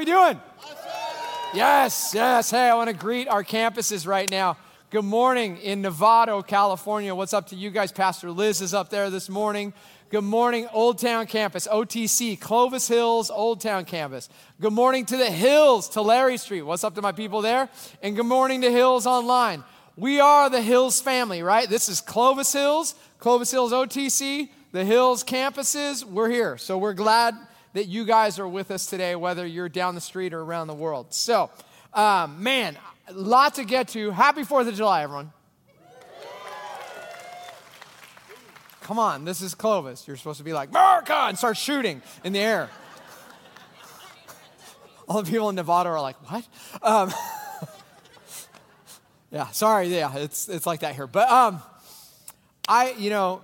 we doing? Yes, yes. Hey, I want to greet our campuses right now. Good morning in Novato, California. What's up to you guys? Pastor Liz is up there this morning. Good morning, Old Town Campus, OTC, Clovis Hills, Old Town Campus. Good morning to the Hills, to Tulare Street. What's up to my people there? And good morning to Hills Online. We are the Hills family, right? This is Clovis Hills, Clovis Hills OTC, the Hills campuses. We're here. So we're glad that you guys are with us today, whether you're down the street or around the world. So, um, man, a lot to get to. Happy 4th of July, everyone. Come on, this is Clovis. You're supposed to be like, America, and start shooting in the air. All the people in Nevada are like, what? Um, yeah, sorry, yeah, it's, it's like that here. But um, I, you know,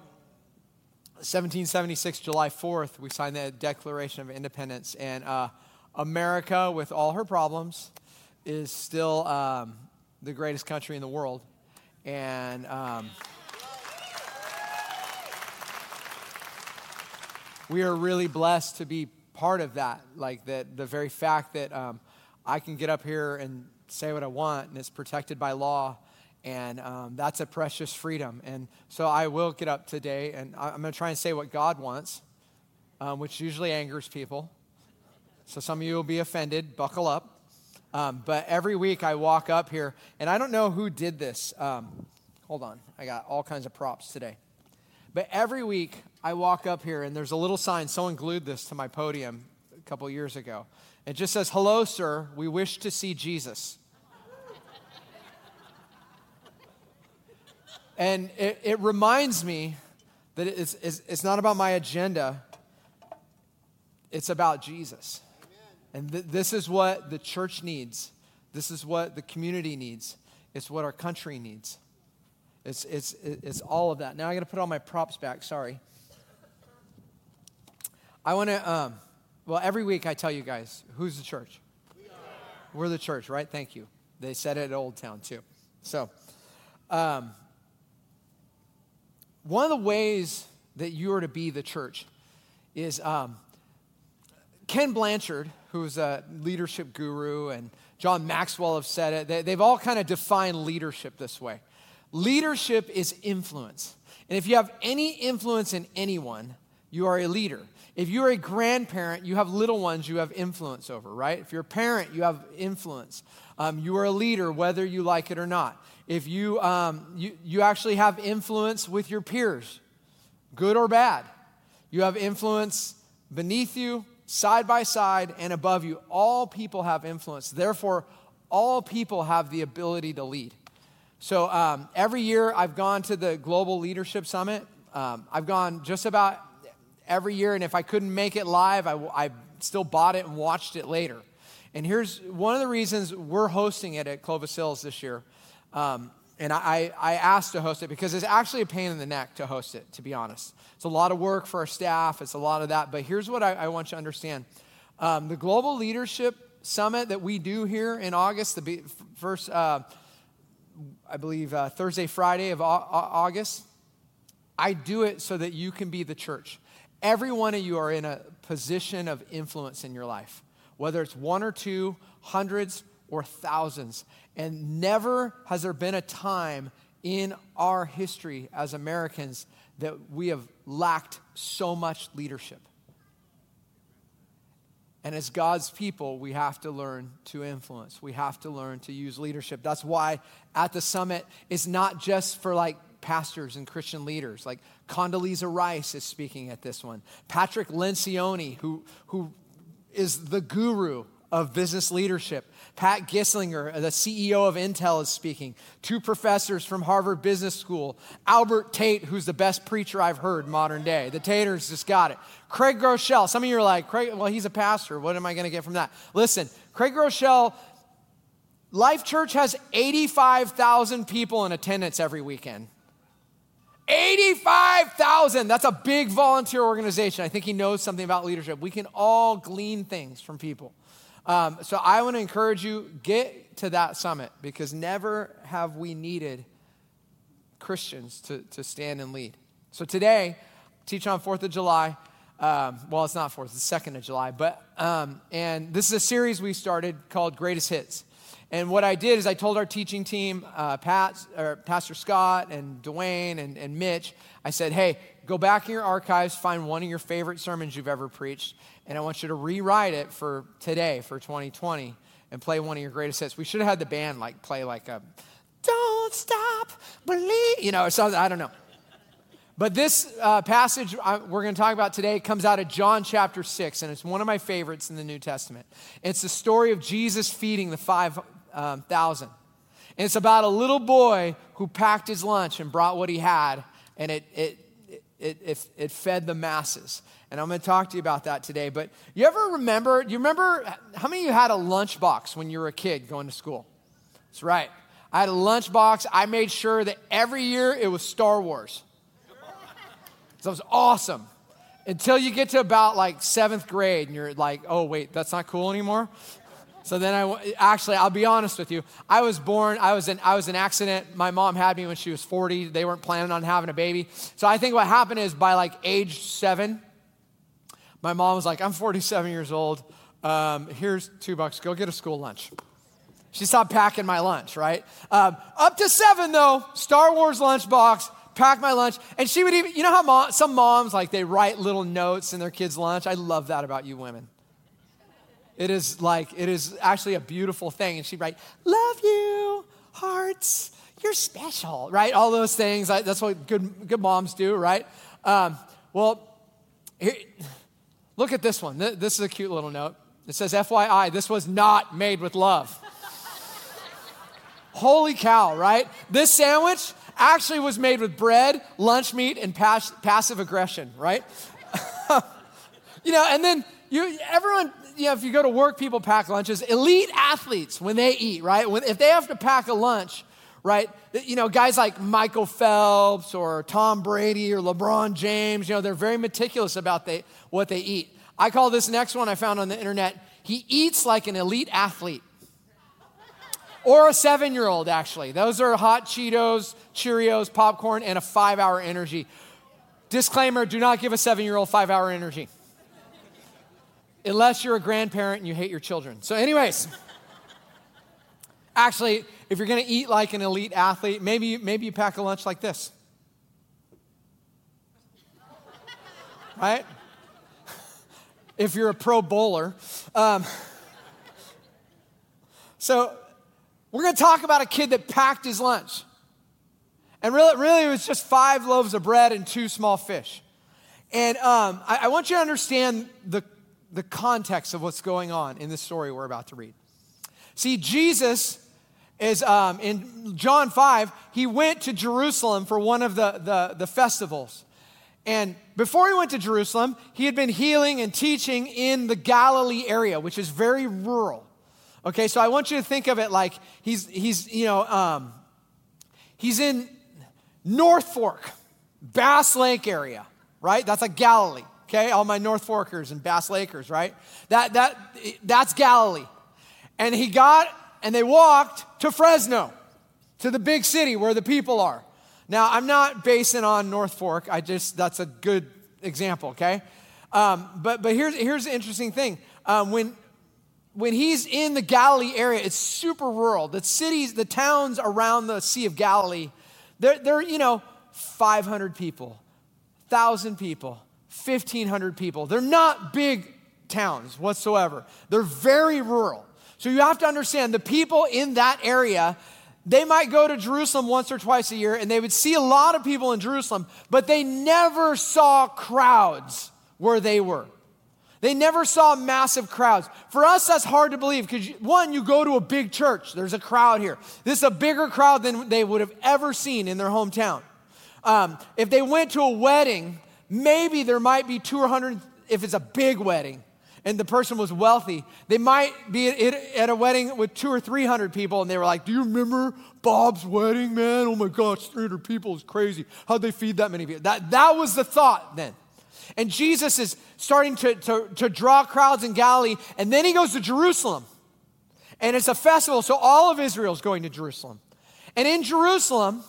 1776, July 4th, we signed the Declaration of Independence, and uh, America, with all her problems, is still um, the greatest country in the world. And um, we are really blessed to be part of that. Like that, the very fact that um, I can get up here and say what I want, and it's protected by law, and um, that's a precious freedom. And so I will get up today, and I'm going to try and say what God wants, um, which usually angers people. So some of you will be offended. Buckle up. Um, but every week I walk up here, and I don't know who did this. Um, hold on, I got all kinds of props today. But every week I walk up here, and there's a little sign. Someone glued this to my podium a couple years ago. It just says, Hello, sir. We wish to see Jesus. And it, it, reminds me that it's, it's, it's, not about my agenda, it's about Jesus. And th- this is what the church needs, this is what the community needs, it's what our country needs. It's, it's, it's all of that. Now I got to put all my props back. Sorry. I want to, um, well, every week I tell you guys who's the church? We We're the church, right? Thank you. They said it at Old Town too. So, um, one of the ways that you are to be the church is um, Ken Blanchard, who's a leadership guru, and John Maxwell have said it. They, they've all kind of defined leadership this way. Leadership is influence. And if you have any influence in anyone, you are a leader. If you're a grandparent, you have little ones you have influence over, right? If you're a parent, you have influence. Um, you are a leader, whether you like it or not. If you, um, you, you actually have influence with your peers, good or bad. You have influence beneath you, side by side, and above you. All people have influence. Therefore, all people have the ability to lead. So um, every year I've gone to the Global Leadership Summit. Um, I've gone just about every year, and if I couldn't make it live, I, I still bought it and watched it later. And here's one of the reasons we're hosting it at Clovis Hills this year. Um, and I, I asked to host it because it's actually a pain in the neck to host it, to be honest. It's a lot of work for our staff, it's a lot of that. But here's what I, I want you to understand um, the Global Leadership Summit that we do here in August, the first. Uh, I believe, uh, Thursday, Friday of August. I do it so that you can be the church. Every one of you are in a position of influence in your life, whether it's one or two, hundreds or thousands. And never has there been a time in our history as Americans that we have lacked so much leadership. And as God's people, we have to learn to influence. We have to learn to use leadership. That's why at the summit, it's not just for like pastors and Christian leaders. Like Condoleezza Rice is speaking at this one. Patrick Lencioni, who, who is the guru of business leadership. Pat Gelsinger, the CEO of Intel, is speaking. Two professors from Harvard Business School. Albert Tate, who's the best preacher I've heard modern day. The Taters just got it. Craig Groeschel. Some of you are like, Craig, well, he's a pastor. What am I going to get from that? Listen, Craig Groeschel, Life Church has 85,000 people in attendance every weekend. 85,000. That's a big volunteer organization. I think he knows something about leadership. We can all glean things from people. Um, so I want to encourage you get to that summit because never have we needed Christians to, to stand and lead. So today, teach on 4th of July. Um, well, it's not 4th, it's the 2nd of July. But, um, and this is a series we started called Greatest Hits. And what I did is I told our teaching team, uh, Pat, or Pastor Scott and Dwayne and, and Mitch, I said, hey, go back in your archives, find one of your favorite sermons you've ever preached, and I want you to rewrite it for today, for 2020, and play one of your greatest hits. We should have had the band like play like a "Don't Stop Believe," you know, or something. I don't know. But this uh, passage I, we're going to talk about today comes out of John chapter 6, and it's one of my favorites in the New Testament. It's the story of Jesus feeding the 5,000. Um, and it's about a little boy who packed his lunch and brought what he had, and it, it, it, it, it fed the masses. And I'm going to talk to you about that today. But you ever remember, you remember how many of you had a lunchbox when you were a kid going to school? That's right. I had a lunchbox. I made sure that every year it was Star Wars. So it was awesome. Until you get to about like seventh grade and you're like, oh, wait, that's not cool anymore. So then I actually, I'll be honest with you. I was born, I was, in, I was an accident. My mom had me when she was 40. They weren't planning on having a baby. So I think what happened is by like age seven, my mom was like, I'm 47 years old. Um, here's two bucks. Go get a school lunch. She stopped packing my lunch, right? Um, up to seven, though, Star Wars lunchbox, pack my lunch. And she would even, you know how mom, some moms, like, they write little notes in their kids' lunch? I love that about you women. It is like, it is actually a beautiful thing. And she'd write, Love you, hearts, you're special, right? All those things. That's what good, good moms do, right? Um, well, here, look at this one. This is a cute little note. It says, FYI, this was not made with love. Holy cow, right? This sandwich actually was made with bread, lunch meat, and pass- passive aggression, right? you know, and then you, everyone, you know, if you go to work, people pack lunches. Elite athletes, when they eat, right? When, if they have to pack a lunch, right? You know, guys like Michael Phelps or Tom Brady or LeBron James, you know, they're very meticulous about they, what they eat. I call this next one I found on the internet, he eats like an elite athlete. Or a seven year old, actually. Those are hot Cheetos, Cheerios, popcorn, and a five hour energy. Disclaimer do not give a seven year old five hour energy unless you're a grandparent and you hate your children. So, anyways, actually, if you're going to eat like an elite athlete, maybe, maybe you pack a lunch like this. Right? If you're a pro bowler. Um, so, we're going to talk about a kid that packed his lunch. And really, really, it was just five loaves of bread and two small fish. And um, I, I want you to understand the the context of what's going on in this story we're about to read. See, Jesus is um, in John 5, he went to Jerusalem for one of the, the, the festivals. And before he went to Jerusalem, he had been healing and teaching in the Galilee area, which is very rural. Okay, so I want you to think of it like he's, he's you know, um, he's in North Fork, Bass Lake area, right? That's like Galilee okay? All my North Forkers and Bass Lakers, right? That, that, that's Galilee. And he got, and they walked to Fresno, to the big city where the people are. Now, I'm not basing on North Fork. I just, that's a good example, okay? Um, but, but here's, here's the interesting thing. Um, when, when he's in the Galilee area, it's super rural. The cities, the towns around the Sea of Galilee, they're, they're you know, 500 people, 1,000 people, 1,500 people. They're not big towns whatsoever, they're very rural. So you have to understand the people in that area. They might go to Jerusalem once or twice a year and they would see a lot of people in Jerusalem, but they never saw crowds where they were. They never saw massive crowds. For us, that's hard to believe because, one, you go to a big church, there's a crowd here. This is a bigger crowd than they would have ever seen in their hometown. Um, if they went to a wedding, Maybe there might be 200, if it's a big wedding and the person was wealthy, they might be at a wedding with two or 300 people and they were like, Do you remember Bob's wedding, man? Oh my gosh, 300 people is crazy. How'd they feed that many people? That, that was the thought then. And Jesus is starting to, to, to draw crowds in Galilee, and then he goes to Jerusalem. And it's a festival, so all of Israel is going to Jerusalem. And in Jerusalem,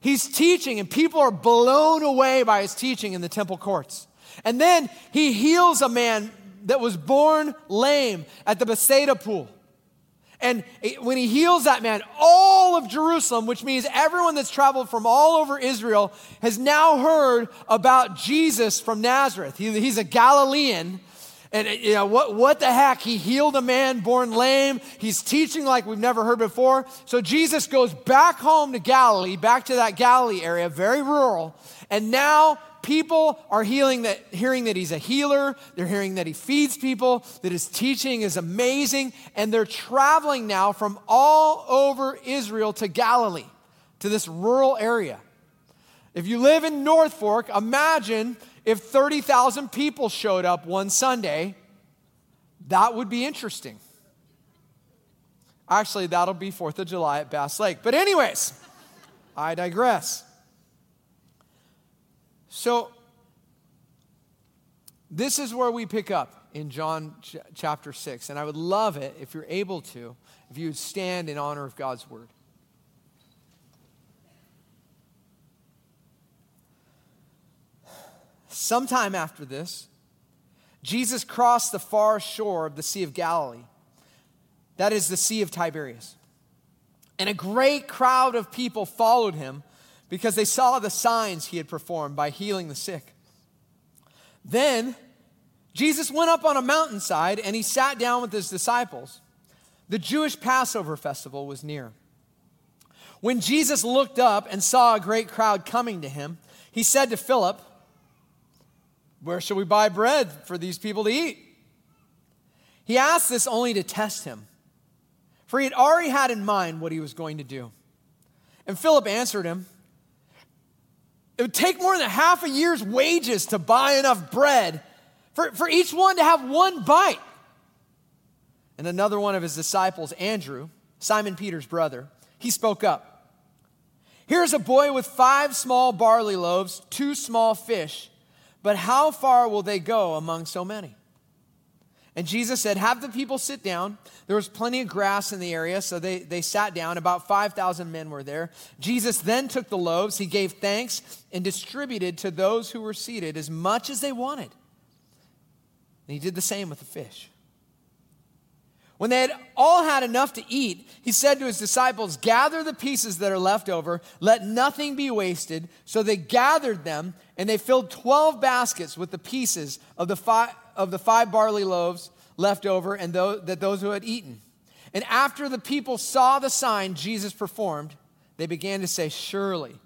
He's teaching, and people are blown away by his teaching in the temple courts. And then he heals a man that was born lame at the Bethsaida pool. And when he heals that man, all of Jerusalem, which means everyone that's traveled from all over Israel, has now heard about Jesus from Nazareth. He, he's a Galilean. And uh, you know, what, what the heck? He healed a man born lame. He's teaching like we've never heard before. So Jesus goes back home to Galilee, back to that Galilee area, very rural. And now people are healing that, hearing that he's a healer. They're hearing that he feeds people, that his teaching is amazing. And they're traveling now from all over Israel to Galilee, to this rural area. If you live in North Fork, imagine if 30,000 people showed up one Sunday. That would be interesting. Actually, that'll be 4th of July at Bass Lake. But, anyways, I digress. So, this is where we pick up in John ch- chapter 6. And I would love it if you're able to, if you would stand in honor of God's word. Sometime after this, Jesus crossed the far shore of the Sea of Galilee. That is the Sea of Tiberias. And a great crowd of people followed him because they saw the signs he had performed by healing the sick. Then Jesus went up on a mountainside and he sat down with his disciples. The Jewish Passover festival was near. When Jesus looked up and saw a great crowd coming to him, he said to Philip, Where shall we buy bread for these people to eat? He asked this only to test him, for he had already had in mind what he was going to do. And Philip answered him, it would take more than half a year's wages to buy enough bread for, for each one to have one bite. And another one of his disciples, Andrew, Simon Peter's brother, he spoke up. Here's a boy with five small barley loaves, two small fish, but how far will they go among so many? And Jesus said, Have the people sit down. There was plenty of grass in the area, so they, they sat down. About 5,000 men were there. Jesus then took the loaves, he gave thanks, and distributed to those who were seated as much as they wanted. And he did the same with the fish. When they had all had enough to eat, he said to his disciples, Gather the pieces that are left over, let nothing be wasted. So they gathered them, and they filled 12 baskets with the pieces of the five, of the five barley loaves left over, and those, that those who had eaten. And after the people saw the sign Jesus performed, they began to say, Surely,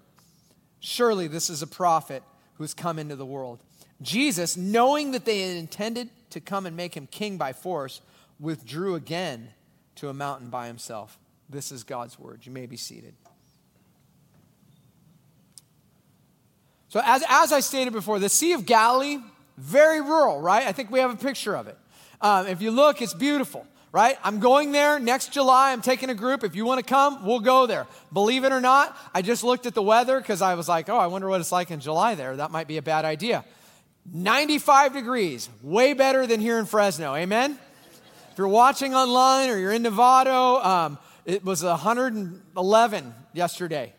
surely this is a prophet who's come into the world. Jesus, knowing that they had intended to come and make him king by force, withdrew again to a mountain by himself. This is God's word. You may be seated. So, as, as I stated before, the Sea of Galilee, very rural, right? I think we have a picture of it. Um, if you look, it's beautiful, right? I'm going there next July. I'm taking a group. If you want to come, we'll go there. Believe it or not, I just looked at the weather because I was like, oh, I wonder what it's like in July there. That might be a bad idea. 95 degrees, way better than here in Fresno. Amen? If you're watching online or you're in Novato, um, it was 111 yesterday.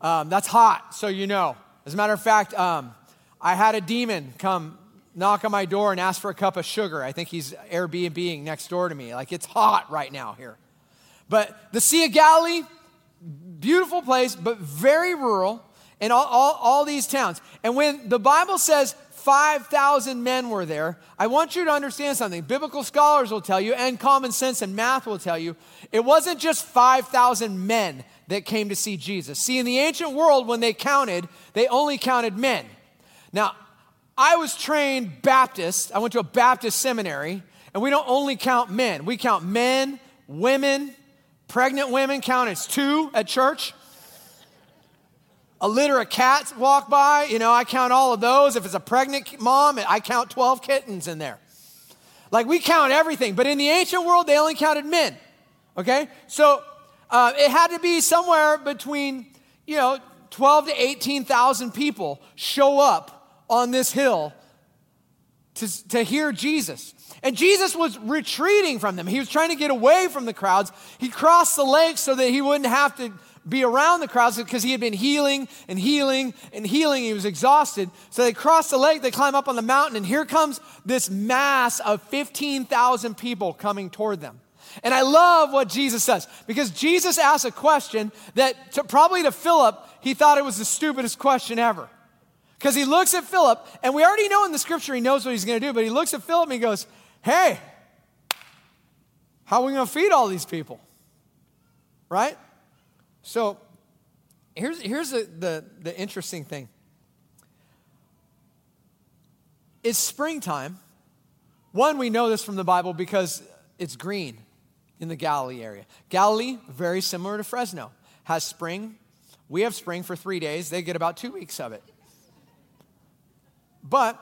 Um, that's hot, so you know. As a matter of fact, um, I had a demon come knock on my door and ask for a cup of sugar. I think he's Airbnb next door to me. Like it's hot right now here. But the Sea of Galilee, beautiful place, but very rural, and all, all, all these towns. And when the Bible says 5,000 men were there. I want you to understand something. Biblical scholars will tell you, and common sense and math will tell you, it wasn't just 5,000 men that came to see Jesus. See, in the ancient world, when they counted, they only counted men. Now, I was trained Baptist. I went to a Baptist seminary, and we don't only count men, we count men, women, pregnant women count as two at church a litter of cats walk by, you know, I count all of those. If it's a pregnant mom, I count 12 kittens in there. Like we count everything, but in the ancient world, they only counted men. Okay? So uh, it had to be somewhere between, you know, 12 to 18,000 people show up on this hill to, to hear Jesus. And Jesus was retreating from them. He was trying to get away from the crowds. He crossed the lake so that he wouldn't have to be around the crowds because he had been healing and healing and healing. He was exhausted. So they cross the lake, they climb up on the mountain, and here comes this mass of 15,000 people coming toward them. And I love what Jesus says because Jesus asks a question that to, probably to Philip, he thought it was the stupidest question ever. Because he looks at Philip, and we already know in the scripture he knows what he's going to do, but he looks at Philip and he goes, Hey, how are we going to feed all these people? Right? So here's, here's the, the, the interesting thing it's springtime. One, we know this from the Bible because it's green in the Galilee area. Galilee, very similar to Fresno, has spring. We have spring for three days, they get about two weeks of it. But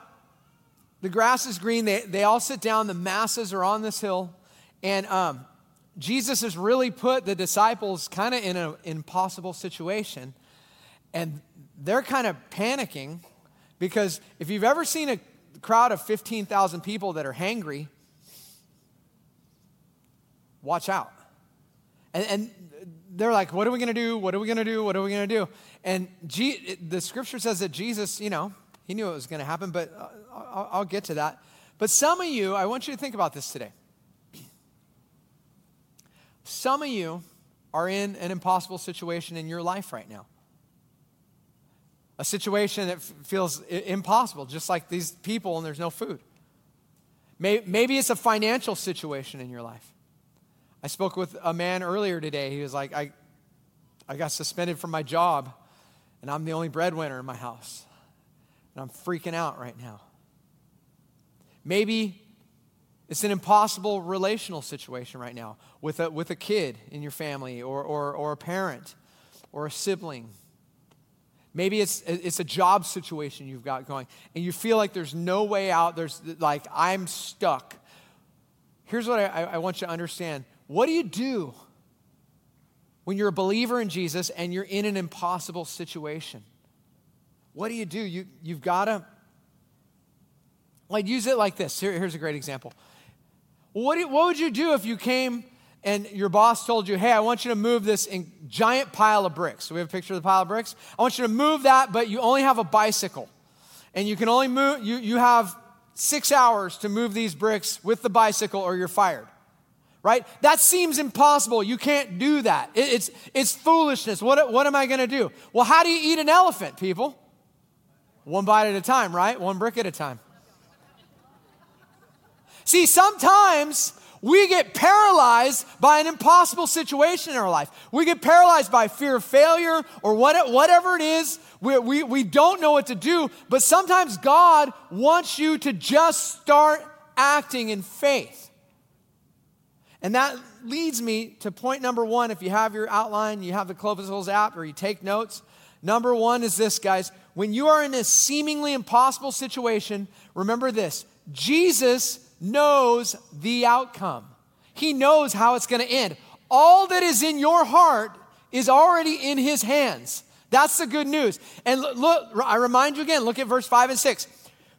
the grass is green. They, they all sit down. The masses are on this hill. And um, Jesus has really put the disciples kind of in an impossible situation. And they're kind of panicking because if you've ever seen a crowd of 15,000 people that are hangry, watch out. And, and they're like, what are we going to do? What are we going to do? What are we going to do? And G- the scripture says that Jesus, you know, he knew it was going to happen, but uh, I'll, I'll get to that. But some of you, I want you to think about this today. Some of you are in an impossible situation in your life right now. A situation that feels impossible, just like these people and there's no food. Maybe it's a financial situation in your life. I spoke with a man earlier today. He was like, I, I got suspended from my job, and I'm the only breadwinner in my house. And I'm freaking out right now. Maybe it's an impossible relational situation right now with a, with a kid in your family or, or, or a parent or a sibling. Maybe it's, it's a job situation you've got going and you feel like there's no way out. There's like, I'm stuck. Here's what I, I want you to understand what do you do when you're a believer in Jesus and you're in an impossible situation? What do you do? You, you've got to, like, use it like this. Here, here's a great example. What, do, what would you do if you came and your boss told you, hey, I want you to move this giant pile of bricks. So we have a picture of the pile of bricks. I want you to move that, but you only have a bicycle. And you can only move, you, you have six hours to move these bricks with the bicycle or you're fired. Right? That seems impossible. You can't do that. It, it's, it's foolishness. What, what am I going to do? Well, how do you eat an elephant, people? One bite at a time, right? One brick at a time. See, sometimes we get paralyzed by an impossible situation in our life. We get paralyzed by fear of failure or what, whatever it is. We, we, we don't know what to do, but sometimes God wants you to just start acting in faith. And that leads me to point number one. If you have your outline, you have the Clovis Hills app, or you take notes. Number one is this, guys when you are in a seemingly impossible situation, remember this Jesus knows the outcome, He knows how it's going to end. All that is in your heart is already in His hands. That's the good news. And look, I remind you again, look at verse 5 and 6.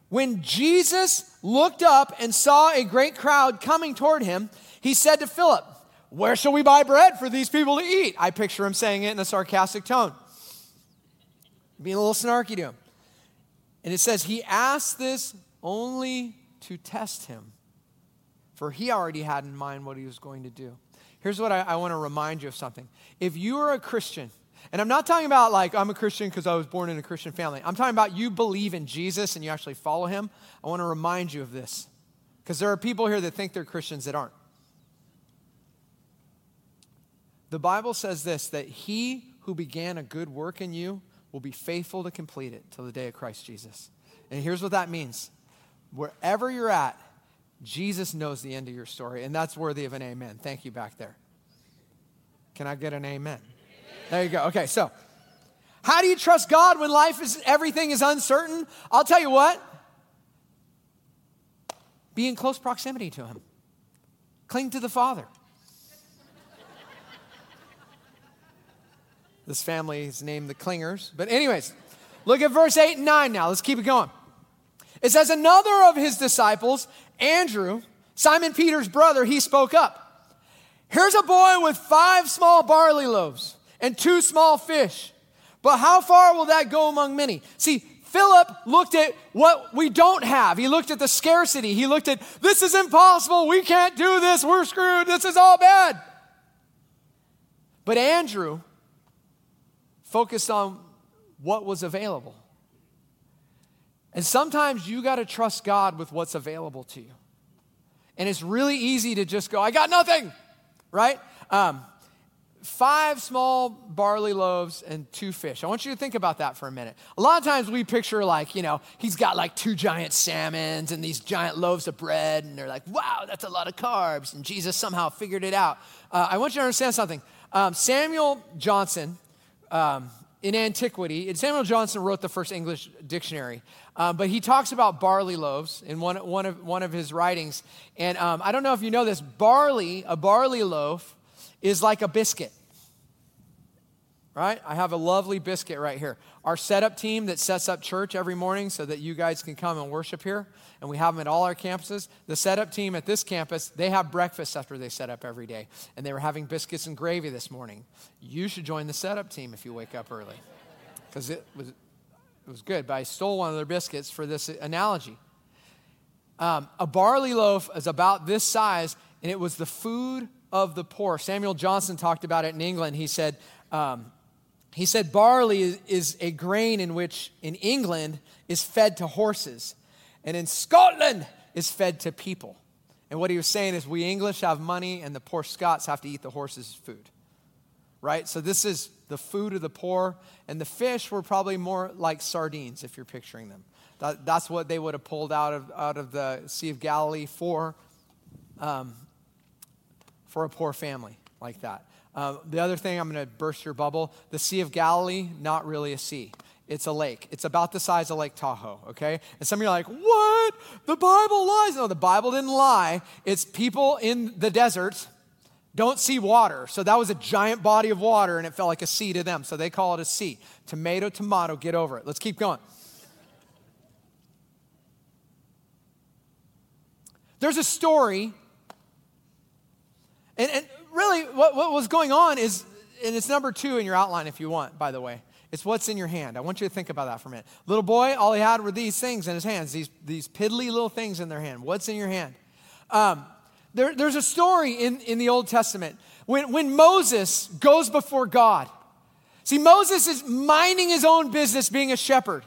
When Jesus looked up and saw a great crowd coming toward him, he said to Philip, Where shall we buy bread for these people to eat? I picture him saying it in a sarcastic tone being a little snarky to him. And it says, He asked this only to test him, for he already had in mind what he was going to do. Here's what I, I want to remind you of something. If you are a Christian, and I'm not talking about like I'm a Christian because I was born in a Christian family. I'm talking about you believe in Jesus and you actually follow him. I want to remind you of this because there are people here that think they're Christians that aren't. The Bible says this that he who began a good work in you will be faithful to complete it till the day of Christ Jesus. And here's what that means wherever you're at, Jesus knows the end of your story, and that's worthy of an amen. Thank you back there. Can I get an amen? There you go. Okay, so how do you trust God when life is everything is uncertain? I'll tell you what. Be in close proximity to him. Cling to the Father. This family is named the Clingers. But, anyways, look at verse 8 and 9 now. Let's keep it going. It says, Another of his disciples, Andrew, Simon Peter's brother, he spoke up. Here's a boy with five small barley loaves and two small fish. But how far will that go among many? See, Philip looked at what we don't have. He looked at the scarcity. He looked at, this is impossible. We can't do this. We're screwed. This is all bad. But Andrew focused on what was available. And sometimes you got to trust God with what's available to you. And it's really easy to just go, I got nothing, right? Um, five small barley loaves and two fish. I want you to think about that for a minute. A lot of times we picture like, you know, he's got like two giant salmons and these giant loaves of bread, and they're like, wow, that's a lot of carbs. And Jesus somehow figured it out. Uh, I want you to understand something. Um, Samuel Johnson, um, in antiquity, and Samuel Johnson wrote the first English dictionary, um, but he talks about barley loaves in one, one, of, one of his writings. And um, I don't know if you know this, barley, a barley loaf, is like a biscuit. Right? I have a lovely biscuit right here. Our setup team that sets up church every morning so that you guys can come and worship here, and we have them at all our campuses. The setup team at this campus, they have breakfast after they set up every day, and they were having biscuits and gravy this morning. You should join the setup team if you wake up early, because it was, it was good. But I stole one of their biscuits for this analogy. Um, a barley loaf is about this size, and it was the food of the poor. Samuel Johnson talked about it in England. He said, um, he said barley is, a grain in which in England is fed to horses, and in Scotland is fed to people. And what he was saying is, we English have money, and the poor Scots have to eat the horses' food. Right? So, this is the food of the poor, and the fish were probably more like sardines, if you're picturing them. That, that's what they would have pulled out of, out of the Sea of Galilee for, um, for a poor family like that. Uh, the other thing, I'm going to burst your bubble the Sea of Galilee, not really a sea. It's a lake. It's about the size of Lake Tahoe, okay? And some of you are like, what? The Bible lies. No, the Bible didn't lie. It's people in the desert don't see water. So that was a giant body of water and it felt like a sea to them. So they call it a sea. Tomato, tomato, get over it. Let's keep going. There's a story, and, and really, what, what was going on is, and it's number two in your outline if you want, by the way. It's what's in your hand. I want you to think about that for a minute. Little boy, all he had were these things in his hands, these, these piddly little things in their hand. What's in your hand? Um, there, there's a story in, in the Old Testament when, when Moses goes before God. See, Moses is minding his own business being a shepherd.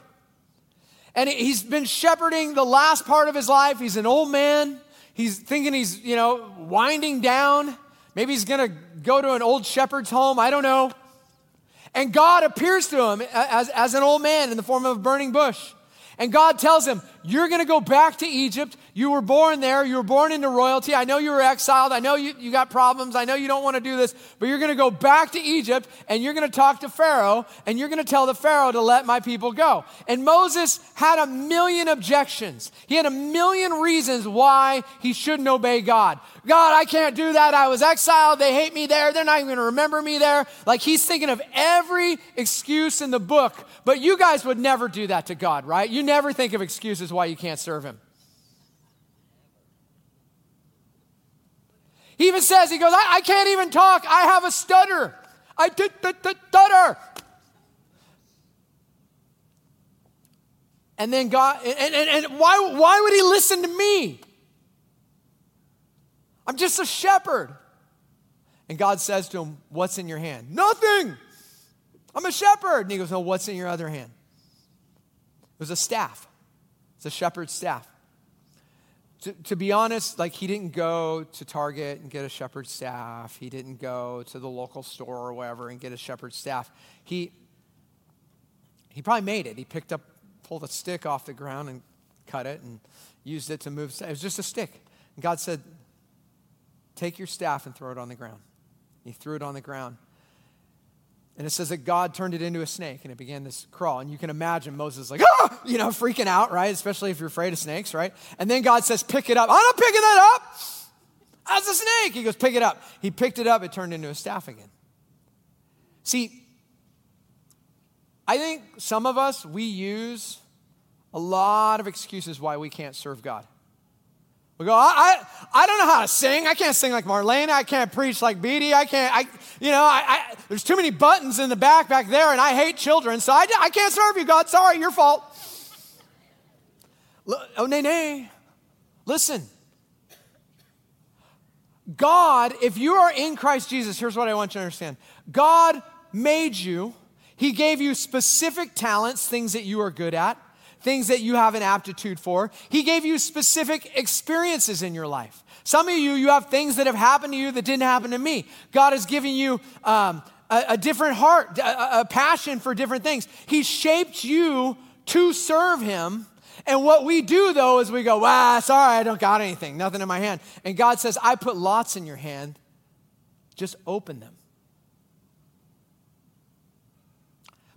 And he's been shepherding the last part of his life. He's an old man. He's thinking he's, you know, winding down. Maybe he's going to go to an old shepherd's home. I don't know. And God appears to him as, as an old man in the form of a burning bush. And God tells him, You're going to go back to Egypt. You were born there. You were born into royalty. I know you were exiled. I know you, you got problems. I know you don't want to do this, but you're going to go back to Egypt and you're going to talk to Pharaoh and you're going to tell the Pharaoh to let my people go. And Moses had a million objections. He had a million reasons why he shouldn't obey God. God, I can't do that. I was exiled. They hate me there. They're not even going to remember me there. Like he's thinking of every excuse in the book. But you guys would never do that to God, right? You never think of excuses why you can't serve him. He even says, he goes, I, I can't even talk. I have a stutter. I did stutter. And then God, and, and, and why, why would he listen to me? I'm just a shepherd. And God says to him, What's in your hand? Nothing. I'm a shepherd. And he goes, No, what's in your other hand? It was a staff. It's a shepherd's staff. To, to, be honest, like he didn't go to Target and get a shepherd's staff. He didn't go to the local store or wherever and get a shepherd's staff. He, he probably made it. He picked up, pulled a stick off the ground and cut it and used it to move. It was just a stick. And God said, Take your staff and throw it on the ground. He threw it on the ground. And it says that God turned it into a snake and it began this crawl. And you can imagine Moses like, ah, you know, freaking out, right? Especially if you're afraid of snakes, right? And then God says, pick it up. I'm not picking that up. That's a snake. He goes, pick it up. He picked it up. It turned into a staff again. See, I think some of us, we use a lot of excuses why we can't serve God. We go, I, I, I don't know how to sing. I can't sing like Marlene. I can't preach like Beaty. I can't, I, you know, I, I, there's too many buttons in the back back there, and I hate children, so I, I can't serve you, God. Sorry, your fault. Oh, nay, nay. Listen. God, if you are in Christ Jesus, here's what I want you to understand God made you, He gave you specific talents, things that you are good at things that you have an aptitude for. He gave you specific experiences in your life. Some of you, you have things that have happened to you that didn't happen to me. God has given you um, a, a, different heart, a, a passion for different things. He shaped you to serve Him. And what we do though is we go, wow, sorry, I don't got anything, nothing in my hand. And God says, I put lots in your hand, just open them.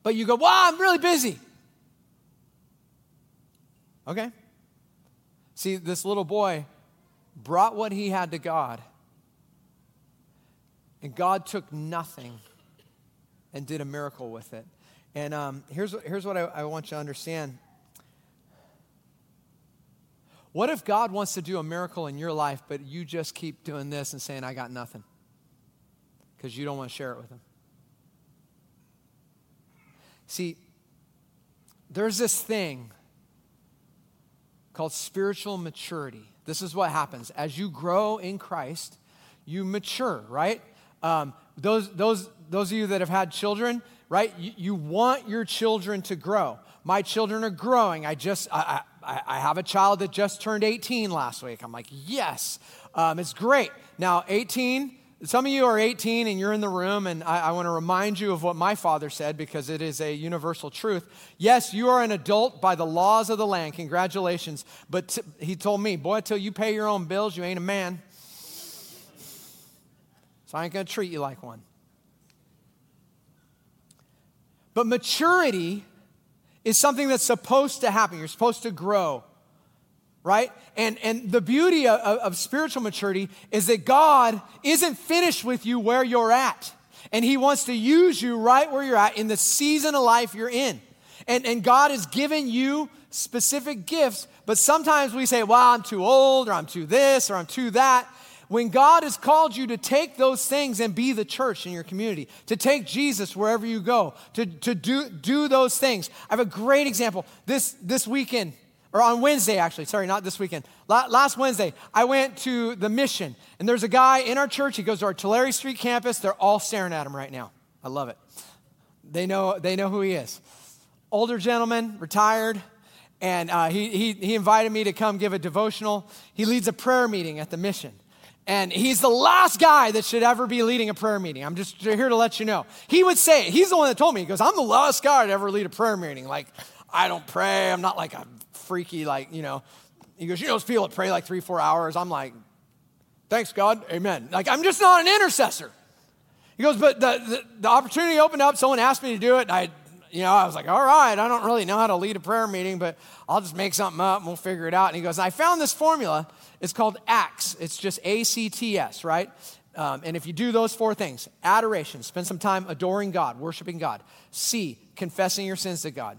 But you go, wow, I'm really busy. Okay. See, this little boy brought what he had to God, and God took nothing and did a miracle with it. And um, here's, here's what I, I want you to understand. What if God wants to do a miracle in your life, but you just keep doing this and saying, I got nothing? Because you don't want to share it with Him. See, there's this thing called spiritual maturity. This is what happens. As you grow in Christ, you mature, right? Um, those, those, those of you that have had children, right? You, you, want your children to grow. My children are growing. I just, I, I, I have a child that just turned 18 last week. I'm like, yes, um, it's great. Now, 18, some of you are 18 and you're in the room, and I, I want to remind you of what my father said because it is a universal truth. Yes, you are an adult by the laws of the land. Congratulations. But t- he told me, boy, until you pay your own bills, you ain't a man. So I ain't going to treat you like one. But maturity is something that's supposed to happen. You're supposed to grow right? And, and the beauty of, of spiritual maturity is that God isn't finished with you where you're at. And He wants to use you right where you're at in the season of life you're in. And, and God has given you specific gifts, but sometimes we say, well, I'm too old, or I'm too this, or I'm too that. When God has called you to take those things and be the church in your community, to take Jesus wherever you go, to, to do, do those things. I have a great example. This, this weekend, or on Wednesday, actually, sorry, not this weekend. last Wednesday, I went to the mission, and there's a guy in our church. He goes to our Tulare Street campus. They're all staring at him right now. I love it. They know, they know who he is. Older gentleman, retired, and uh, he, he, he invited me to come give a devotional. He leads a prayer meeting at the mission. And he's the last guy that should ever be leading a prayer meeting. I'm just here to let you know. He would say, he's the one that told me, he goes, I'm the last guy to ever lead a prayer meeting. Like, I don't pray. I'm not like a freaky, like, you know, he goes, you know, those people that pray like three, four hours. I'm like, thanks, God, amen. Like, I'm just not an intercessor. He goes, but the, the, the opportunity opened up. Someone asked me to do it. And I, you know, I was like, all right, I don't really know how to lead a prayer meeting, but I'll just make something up and we'll figure it out. And he goes, I found this formula. It's called ACTS. It's just A C T S, right? Um, and if you do those four things adoration, spend some time adoring God, worshiping God. C, confessing your sins to God.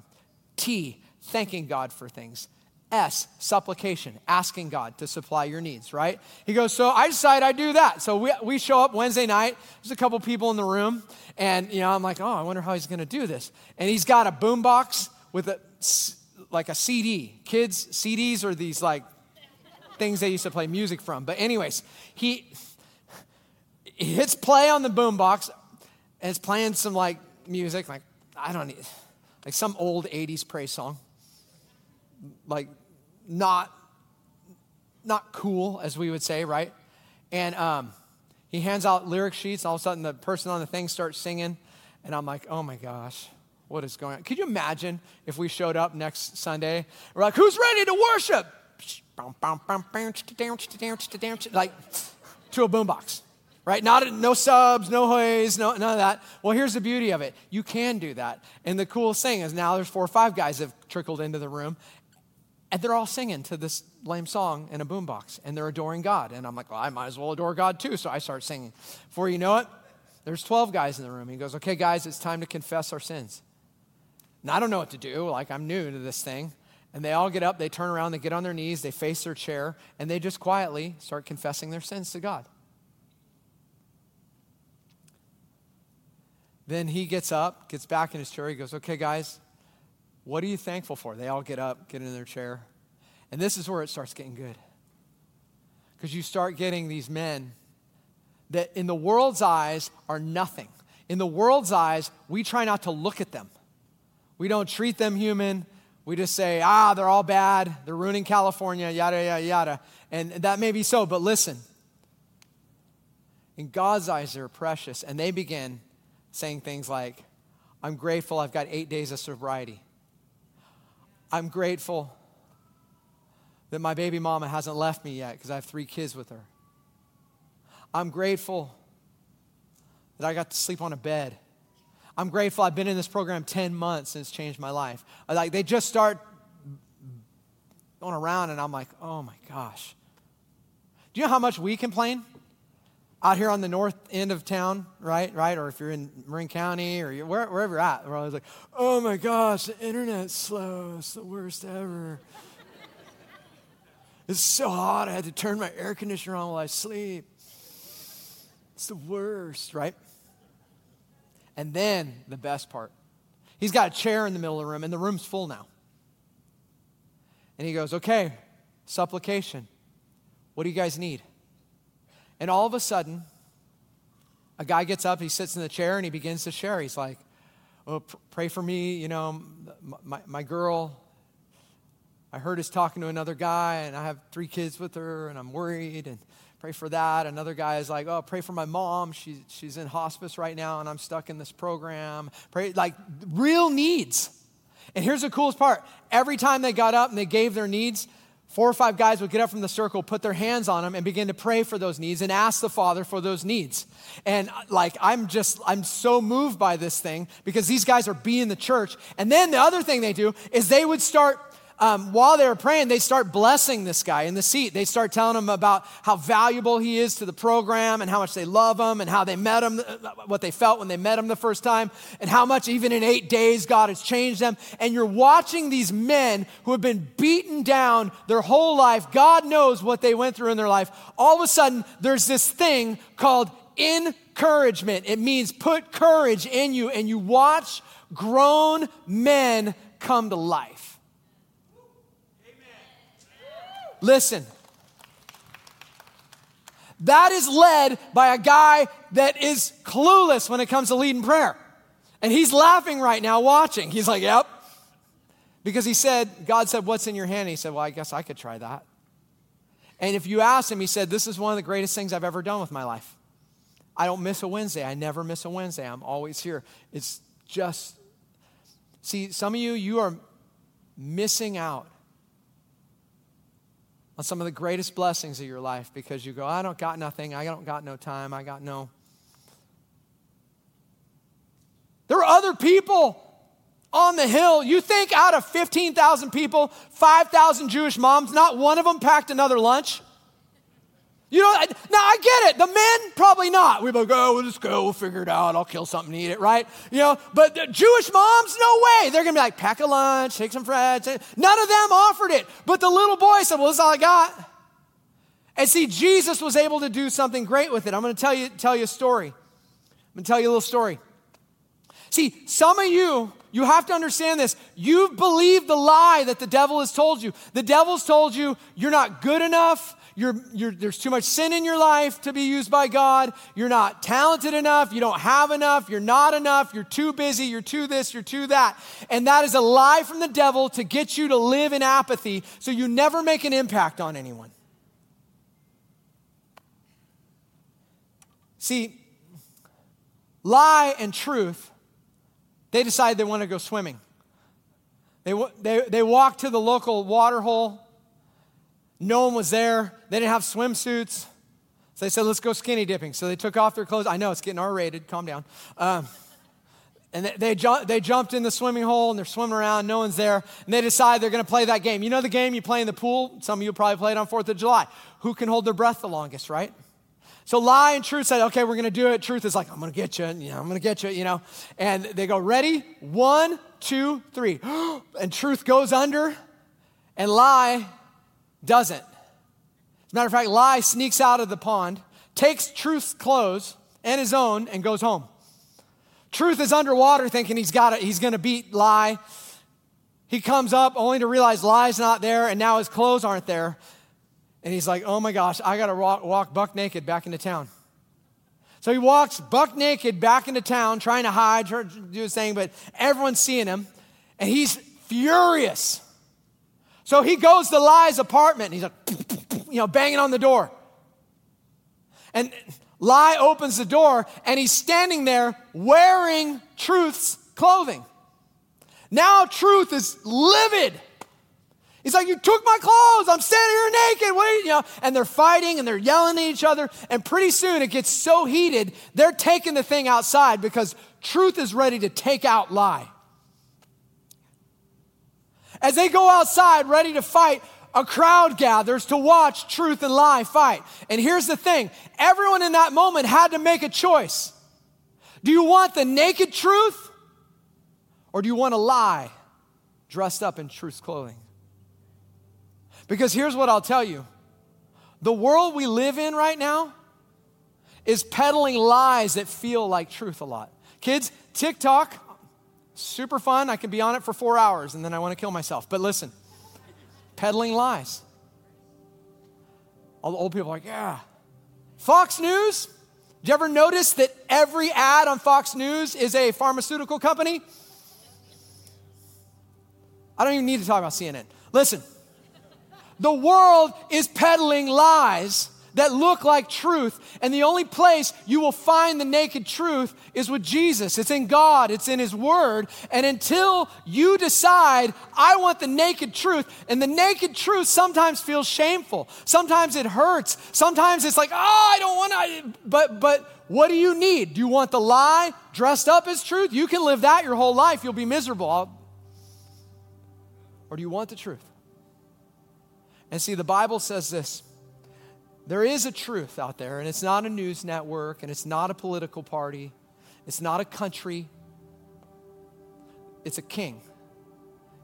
T, thanking God for things. S, supplication, asking God to supply your needs, right? He goes, So I decide I do that. So we, we show up Wednesday night. There's a couple people in the room. And, you know, I'm like, Oh, I wonder how he's going to do this. And he's got a boombox with a, like a CD. Kids, CDs are these like things they used to play music from. But, anyways, he, he hits play on the boombox and it's playing some like music, like, I don't need, like some old 80s praise song like not not cool, as we would say, right? And um, he hands out lyric sheets. All of a sudden, the person on the thing starts singing, and I'm like, oh my gosh, what is going on? Could you imagine if we showed up next Sunday? We're like, who's ready to worship? Like to a boombox, right? Not no subs, no hoys, no none of that. Well, here's the beauty of it: you can do that. And the coolest thing is now there's four or five guys have trickled into the room, and they're all singing to this lame song in a boombox, and they're adoring God. And I'm like, well, I might as well adore God too. So I start singing. Before you know it, there's 12 guys in the room. He goes, okay, guys, it's time to confess our sins. And I don't know what to do. Like, I'm new to this thing. And they all get up, they turn around, they get on their knees, they face their chair, and they just quietly start confessing their sins to God. Then he gets up, gets back in his chair. He goes, Okay, guys, what are you thankful for? They all get up, get in their chair. And this is where it starts getting good. Because you start getting these men that, in the world's eyes, are nothing. In the world's eyes, we try not to look at them. We don't treat them human. We just say, ah, they're all bad. They're ruining California, yada, yada, yada. And that may be so, but listen. In God's eyes, they're precious. And they begin saying things like, I'm grateful I've got eight days of sobriety. I'm grateful that my baby mama hasn't left me yet because I have three kids with her. I'm grateful that I got to sleep on a bed. I'm grateful I've been in this program 10 months and it's changed my life. Like they just start going around and I'm like, oh my gosh. Do you know how much we complain? Out here on the north end of town, right? Right? Or if you're in Marin County or where, wherever you're at, we're always like, oh my gosh, the internet's slow. It's the worst ever. it's so hot, I had to turn my air conditioner on while I sleep. It's the worst, right? And then the best part he's got a chair in the middle of the room, and the room's full now. And he goes, Okay, supplication. What do you guys need? And all of a sudden, a guy gets up, he sits in the chair, and he begins to share. He's like, oh, pray for me, you know, my, my girl. I heard is talking to another guy, and I have three kids with her, and I'm worried. And pray for that. Another guy is like, oh, pray for my mom. She's, she's in hospice right now and I'm stuck in this program. Pray, like real needs. And here's the coolest part every time they got up and they gave their needs, four or five guys would get up from the circle, put their hands on them, and begin to pray for those needs and ask the Father for those needs. And like, I'm just, I'm so moved by this thing because these guys are being the church. And then the other thing they do is they would start um, while they were praying, they start blessing this guy in the seat. They start telling him about how valuable he is to the program and how much they love him and how they met him, uh, what they felt when they met him the first time, and how much even in eight days God has changed them. And you're watching these men who have been beaten down their whole life. God knows what they went through in their life. All of a sudden, there's this thing called encouragement. It means put courage in you, and you watch grown men come to life. Listen. That is led by a guy that is clueless when it comes to leading prayer. And he's laughing right now watching. He's like, yep. Because he said, God said, What's in your hand? And he said, Well, I guess I could try that. And if you ask him, he said, This is one of the greatest things I've ever done with my life. I don't miss a Wednesday. I never miss a Wednesday. I'm always here. It's just, see, some of you, you are missing out on some of the greatest blessings of your life because you go, I don't got nothing, I don't got no time, I got no. There are other people on the hill. You think out of 15,000 people, 5,000 Jewish moms, not one of them packed another lunch? You know, now I get it. The men, probably not. We both go, oh, we'll just go, we'll figure it out. I'll kill something eat it, right? You know, but Jewish moms, no way. They're going to be like, pack a lunch, take some friends. None of them offered it. But the little boy said, well, this is all I got. And see, Jesus was able to do something great with it. I'm going to tell you, tell you a story. I'm going to tell you a little story. See, some of you, you have to understand this. You've believed the lie that the devil has told you. The devil's told you you're not good enough you're, you're, there's too much sin in your life to be used by God. You're not talented enough. You don't have enough. You're not enough. You're too busy. You're too this. You're too that. And that is a lie from the devil to get you to live in apathy so you never make an impact on anyone. See, lie and truth, they decide they want to go swimming. They, they, they walk to the local water hole no one was there. They didn't have swimsuits. So they said, let's go skinny dipping. So they took off their clothes. I know it's getting R rated. Calm down. Um, and they, they, ju- they, jumped in the swimming hole and they're swimming around. No one's there. And they decide they're going to play that game. You know the game you play in the pool? Some of you probably played on 4th of July. Who can hold their breath the longest, right? So lie and truth said, okay, we're going to do it. Truth is like, I'm going to get you. And, You know, I'm going to get you, you know. And they go, ready? One, two, three. and truth goes under And lie doesn't. As a matter of fact, lie sneaks out of the pond, takes truth's clothes and his own, and goes home. Truth is underwater thinking he's got it, he's gonna beat lie. He comes up only to realize lie's not there, and now his clothes aren't there. And he's like, oh my gosh, I gotta walk, walk buck naked back into town. So he walks buck naked back into town, trying to hide, trying to do his thing, but everyone's seeing him, and he's furious. So he goes to Lie's apartment, and he's like, you know, banging on the door. And Lie opens the door, and he's standing there wearing Truth's clothing. Now Truth is livid. He's like, You took my clothes. I'm standing here naked. What you, you know? And they're fighting and they're yelling at each other. And pretty soon it gets so heated, they're taking the thing outside because truth is ready to take out lie. As they go outside ready to fight, a crowd gathers to watch truth and lie fight. And here's the thing everyone in that moment had to make a choice. Do you want the naked truth or do you want a lie dressed up in truth's clothing? Because here's what I'll tell you the world we live in right now is peddling lies that feel like truth a lot. Kids, TikTok, super fun. I can be on it for four hours and then I want to kill myself. But listen, peddling lies. All the old people are like, yeah. Fox News, did you ever notice that every ad on Fox News is a pharmaceutical company? I don't even need to talk about CNN. Listen, the world is peddling lies that look like truth. And the only place you will find the naked truth is with Jesus. It's in God, it's in His Word. And until you decide, I want the naked truth, and the naked truth sometimes feels shameful, sometimes it hurts, sometimes it's like, oh, I don't want to. But, but, what do you need? Do you want the lie dressed up as truth? You can live that your whole life. You'll be miserable. I'll, or do you want the truth? And see, the Bible says this there is a truth out there, and it's not a news network, and it's not a political party, it's not a country, it's a king.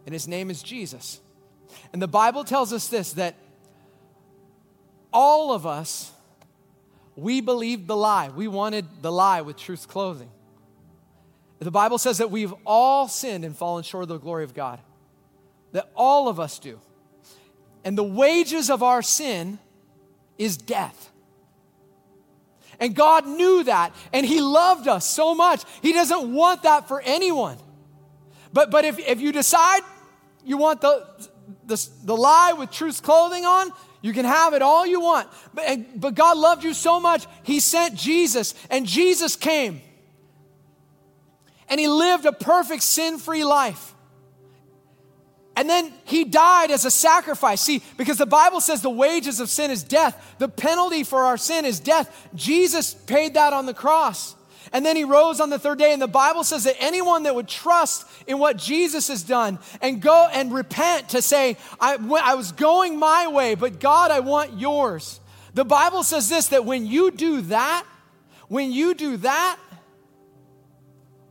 And his name is Jesus. And the Bible tells us this that all of us, we believed the lie. We wanted the lie with truth's clothing. The Bible says that we've all sinned and fallen short of the glory of God. That all of us do. And the wages of our sin is death. And God knew that, and He loved us so much. He doesn't want that for anyone. But, but if, if you decide you want the, the, the lie with truth's clothing on, you can have it all you want. But, and, but God loved you so much, He sent Jesus, and Jesus came. And He lived a perfect sin free life. And then he died as a sacrifice. See, because the Bible says the wages of sin is death, the penalty for our sin is death. Jesus paid that on the cross. And then he rose on the third day. And the Bible says that anyone that would trust in what Jesus has done and go and repent to say, I, I was going my way, but God, I want yours. The Bible says this that when you do that, when you do that,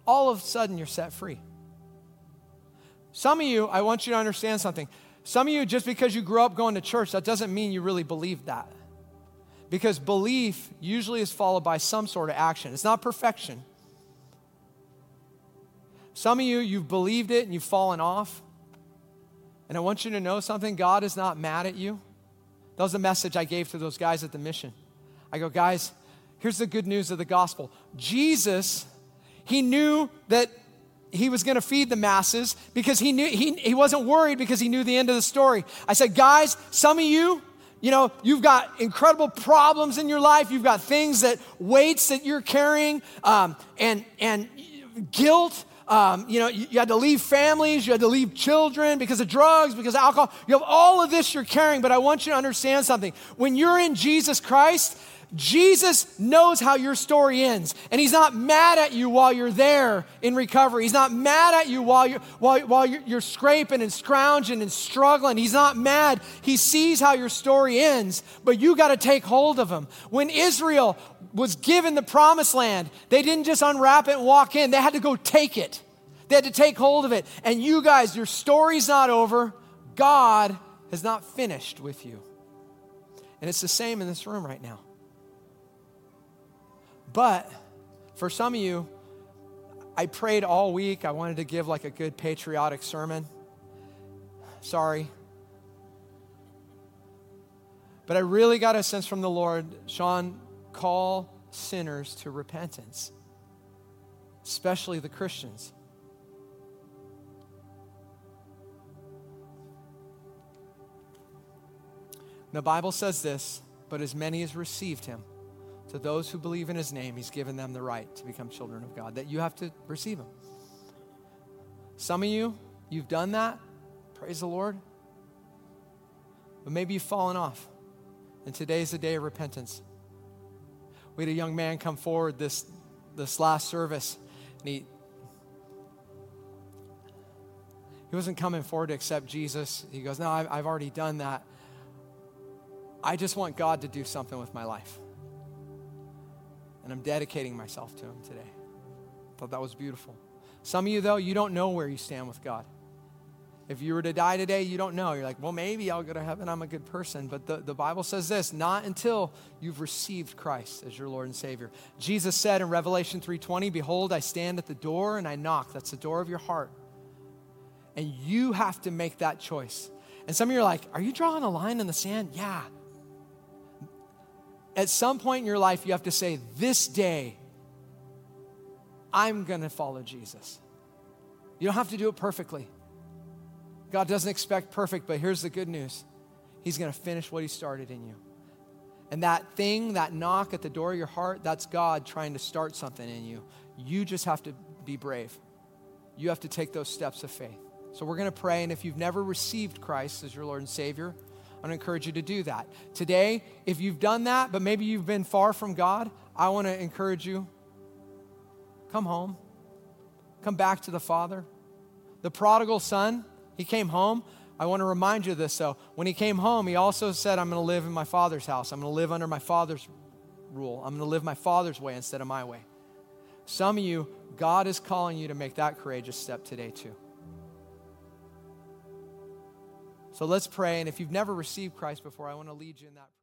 all of a sudden you're set free. Some of you, I want you to understand something. Some of you, just because you grew up going to church, that doesn't mean you really believe that. Because belief usually is followed by some sort of action. It's not perfection. Some of you, you've believed it and you've fallen off. And I want you to know something God is not mad at you. That was the message I gave to those guys at the mission. I go, guys, here's the good news of the gospel Jesus, he knew that he was going to feed the masses because he knew he, he wasn't worried because he knew the end of the story. I said, guys, some of you, you know, you've got incredible problems in your life. You've got things that weights that you're carrying, um, and and guilt. Um, you know, you, you had to leave families, you had to leave children because of drugs, because of alcohol. You have all of this you're carrying, but I want you to understand something. When you're in Jesus Christ, Jesus knows how your story ends, and He's not mad at you while you're there in recovery. He's not mad at you while you're, while, while you're, you're scraping and scrounging and struggling. He's not mad. He sees how your story ends, but you got to take hold of Him. When Israel was given the promised land, they didn't just unwrap it and walk in, they had to go take it. They had to take hold of it. And you guys, your story's not over. God has not finished with you. And it's the same in this room right now. But for some of you, I prayed all week. I wanted to give like a good patriotic sermon. Sorry. But I really got a sense from the Lord, Shawn, call sinners to repentance, especially the Christians. The Bible says this, but as many as received him, to those who believe in his name, he's given them the right to become children of God, that you have to receive him. Some of you, you've done that. Praise the Lord. But maybe you've fallen off. And today's the day of repentance. We had a young man come forward this, this last service, and he, he wasn't coming forward to accept Jesus. He goes, No, I've, I've already done that. I just want God to do something with my life. And I'm dedicating myself to Him today. Thought that was beautiful. Some of you, though, you don't know where you stand with God. If you were to die today, you don't know. You're like, well, maybe I'll go to heaven. I'm a good person. But the, the Bible says this not until you've received Christ as your Lord and Savior. Jesus said in Revelation 3:20, Behold, I stand at the door and I knock. That's the door of your heart. And you have to make that choice. And some of you are like, Are you drawing a line in the sand? Yeah at some point in your life, you have to say, This day, I'm going to follow Jesus. You don't have to do it perfectly. God doesn't expect perfect, but here's the good news He's going to finish what He started in you. And that thing, that knock at the door of your heart, that's God trying to start something in you. You just have to be brave. You have to take those steps of faith. So we're going to pray, and if you've never received Christ as your Lord and Savior, want to encourage you to do that. Today, if you've done that, but maybe you've been far from God, I want to encourage you come home, come back to the Father. The prodigal son, he came home. I want to remind you of this though. When he came home, he also said, I'm going to live in my father's house. I'm going to live under my father's rule. I'm going to live my father's way instead of my way. Some of you, God is calling you to make that courageous step today too. So let's pray. And if you've never received Christ before, I want to lead you in that prayer.